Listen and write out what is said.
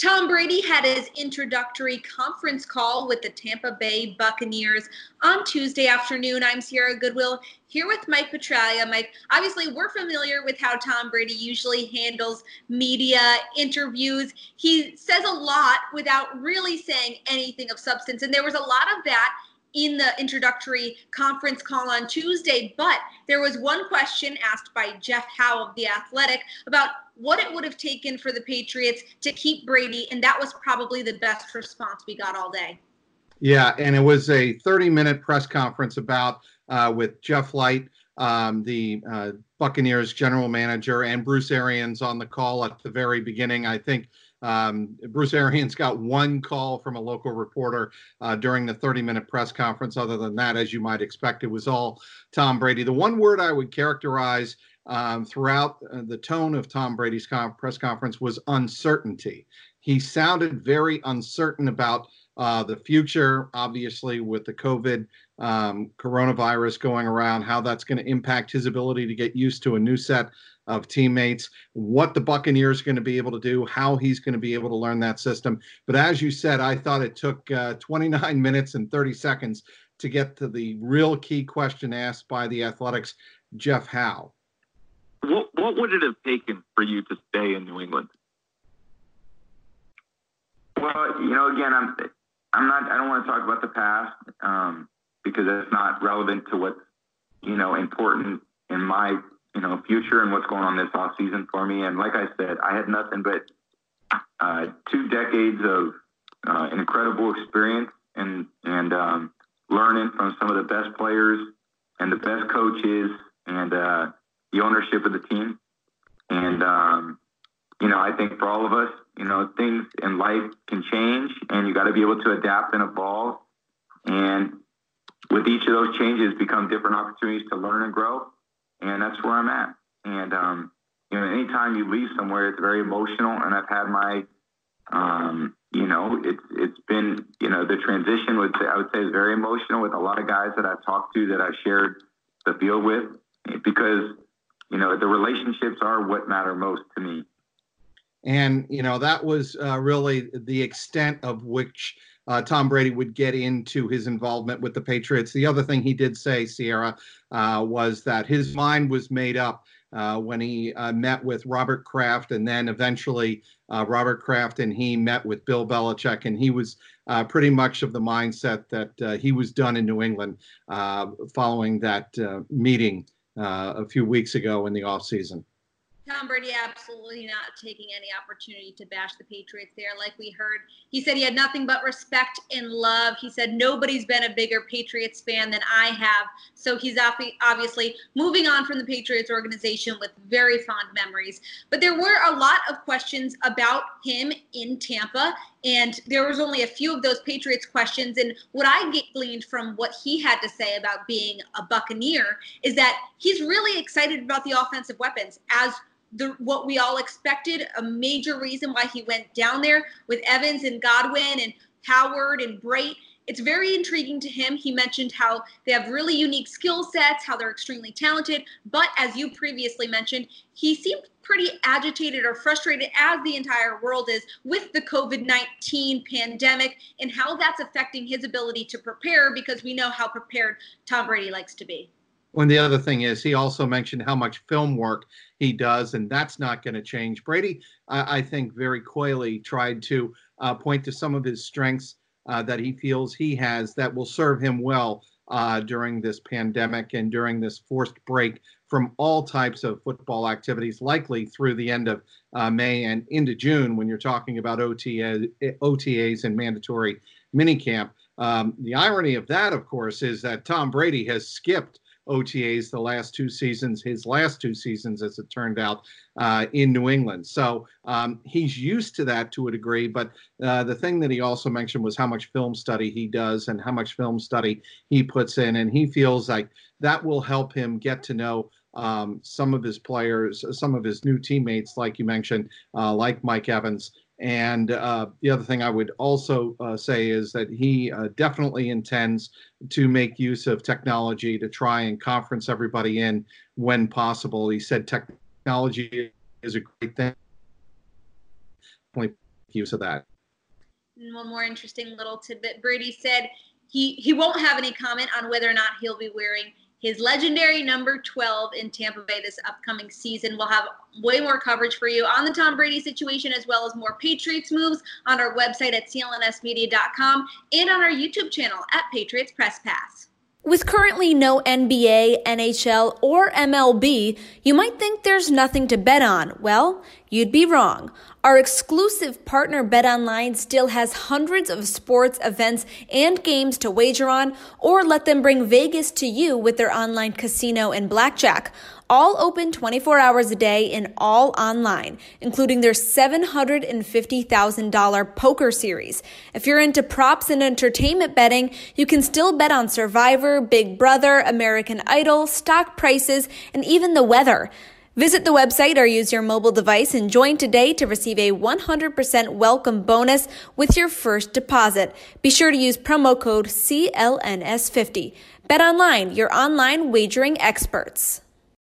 Tom Brady had his introductory conference call with the Tampa Bay Buccaneers on Tuesday afternoon. I'm Sierra Goodwill here with Mike Petraglia. Mike, obviously, we're familiar with how Tom Brady usually handles media interviews. He says a lot without really saying anything of substance, and there was a lot of that in the introductory conference call on Tuesday, but there was one question asked by Jeff Howe of The Athletic about what it would have taken for the Patriots to keep Brady, and that was probably the best response we got all day. Yeah, and it was a 30 minute press conference about uh, with Jeff Licht, um, the uh, Buccaneers general manager, and Bruce Arians on the call at the very beginning. I think um, Bruce Arians got one call from a local reporter uh, during the 30 minute press conference. Other than that, as you might expect, it was all Tom Brady. The one word I would characterize um, throughout uh, the tone of Tom Brady's com- press conference was uncertainty. He sounded very uncertain about uh, the future, obviously, with the COVID um, coronavirus going around, how that's going to impact his ability to get used to a new set of teammates, what the Buccaneers are going to be able to do, how he's going to be able to learn that system. But as you said, I thought it took uh, 29 minutes and 30 seconds to get to the real key question asked by the Athletic's Jeff Howe. What, what would it have taken for you to stay in New England? Well, you know, again, I'm I'm not. I don't want to talk about the past um, because that's not relevant to what's you know important in my you know future and what's going on this off season for me. And like I said, I had nothing but uh, two decades of uh, incredible experience and and um, learning from some of the best players and the best coaches and uh, the ownership of the team. And, um, you know, I think for all of us, you know, things in life can change and you got to be able to adapt and evolve. And with each of those changes become different opportunities to learn and grow. And that's where I'm at. And, um, you know, anytime you leave somewhere, it's very emotional. And I've had my, um, you know, it's it's been, you know, the transition would say, I would say is very emotional with a lot of guys that I've talked to that I've shared the field with because you know, the relationships are what matter most to me. And, you know, that was uh, really the extent of which uh, Tom Brady would get into his involvement with the Patriots. The other thing he did say, Sierra, uh, was that his mind was made up uh, when he uh, met with Robert Kraft, and then eventually uh, Robert Kraft and he met with Bill Belichick, and he was uh, pretty much of the mindset that he was done in New England following that meeting a few weeks ago in the offseason. Tom Brady absolutely not taking any opportunity to bash the Patriots there. Like we heard, he said he had nothing but respect and love. He said nobody's been a bigger Patriots fan than I have. So he's obviously moving on from the Patriots organization with very fond memories. But there were a lot of questions about him in Tampa, and there was only a few of those Patriots questions. And what I gleaned from what he had to say about being a Buccaneer is that he's really excited about the offensive weapons as the what we all expected. A major reason why he went down there with Evans and Godwin and Howard and Brate. It's very intriguing to him. He mentioned how they have really unique skill sets, how they're extremely talented. But as you previously mentioned, he seemed pretty agitated or frustrated, as the entire world is, with the COVID 19 pandemic and how that's affecting his ability to prepare because we know how prepared Tom Brady likes to be. When the other thing is, he also mentioned how much film work he does, and that's not going to change. Brady, I, I, think, very coyly tried to uh, point to some of his strengths uh, that he feels he has that will serve him well uh, during this pandemic and during this forced break from all types of football activities, likely through the end of uh, May and into June when you're talking about OTA, OTAs and mandatory minicamp. Um, the irony of that, of course, is that Tom Brady has skipped OTAs the last two seasons, his last two seasons, as it turned out, uh, in New England. So um, he's used to that to a degree. But uh, the thing that he also mentioned was how much film study he does and how much film study he puts in. And he feels like that will help him get to know um, some of his players, some of his new teammates, like you mentioned, uh, like Mike Evans. And uh, the other thing I would also uh, say is that he uh, definitely intends to make use of technology to try and conference everybody in when possible. He said technology is a great thing. Make use of that. One more interesting little tidbit. Brady said he, he won't have any comment on whether or not he'll be wearing his legendary number 12 in Tampa Bay this upcoming season. We'll have way more coverage for you on the Tom Brady situation as well as more Patriots moves on our website at clnsmedia.com and on our YouTube channel at Patriots Press Pass. With currently no NBA, NHL, or MLB, you might think there's nothing to bet on. Well, you'd be wrong. Our exclusive partner BetOnline still has hundreds of sports events and games to wager on, or let them bring Vegas to you with their online casino and blackjack all open 24 hours a day and all online, including their $750,000 poker series. If you're into props and entertainment betting, you can still bet on Survivor, Big Brother, American Idol, stock prices, and even the weather. Visit the website or use your mobile device and join today to receive a 100% welcome bonus with your first deposit. Be sure to use promo code CLNS50. Bet online, your online wagering experts.